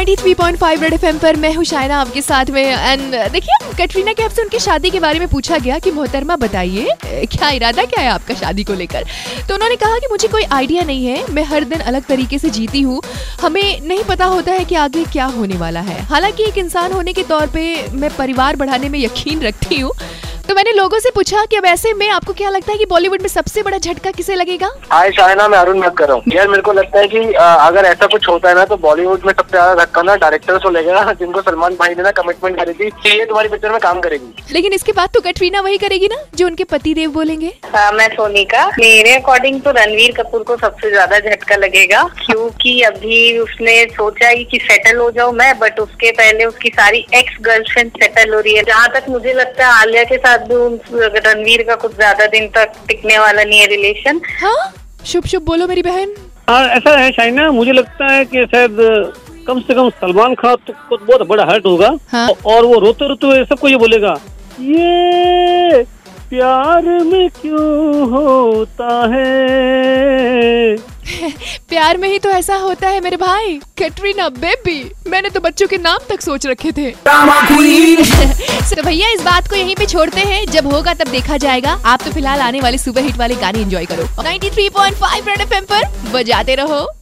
93.5 red FM पर मैं हूँ आपके साथ में। एंड देखिए, कटरीना से उनकी शादी के बारे में पूछा गया कि मोहतरमा बताइए, क्या इरादा क्या है आपका शादी को लेकर? तो उन्होंने कहा कि मुझे कोई आइडिया नहीं है, मैं हर दिन अलग तरीके से जीती हूँ। हमें नहीं पता होता है कि आगे क्या होने वाला है। हालाँकि एक इंसान होने के तौर पर मैं परिवार बढ़ाने में यकीन रखती हूँ तो मैंने लोगों से पूछा कि अब ऐसे में आपको क्या लगता है कि बॉलीवुड में सबसे बड़ा झटका किसे लगेगा? हाय शायना मैं अरुण बात कर। रहा हूँ यार मेरे को लगता है कि अगर ऐसा कुछ होता है ना तो बॉलीवुड में सबसे ज़्यादा धक्का ना डायरेक्टर्स को लगेगा जिनको सलमान भाई ने ना कमिटमेंट करी थी कि ये तुम्हारी पिक्चर में काम करेगी। लेकिन इसके बाद तो कटरीना वही करेगी ना जो उनके पति देव बोलेंगे। हाँ, मैं सोनिका मेरे अकॉर्डिंग तो रणवीर कपूर को सबसे ज़्यादा झटका लगेगा क्योंकि अभी उसने सोचा ही कि सेटल हो जाऊँ मैं बट उसके पहले उसकी सारी एक्स गर्लफ्रेंड सेटल हो रही है। जहाँ तक मुझे लगता है आलिया के साथ रणवीर का कुछ ज़्यादा दिन तक टिकने वाला नहीं है रिलेशन हाँ? शुभ शुभ बोलो मेरी बहन। हाँ ऐसा है शाइना मुझे लगता है कि शायद कम से कम सलमान खान तो को बहुत बड़ा हर्ट होगा। हाँ। और वो रोते रोते सबको ये बोलेगा ये प्यार में क्यों होता है? प्यार में ही तो ऐसा होता है मेरे भाई। कैटरीना बेबी मैंने तो बच्चों के नाम तक सोच रखे थे। तो भैया इस बात को यहीं पे छोड़ते हैं। जब होगा तब देखा जाएगा। आप तो फ़िलहाल आने वाले सुपर हिट वाले गाने एंजॉय करो। 93.5 थ्री पॉइंट फाइव पर बजाते रहो।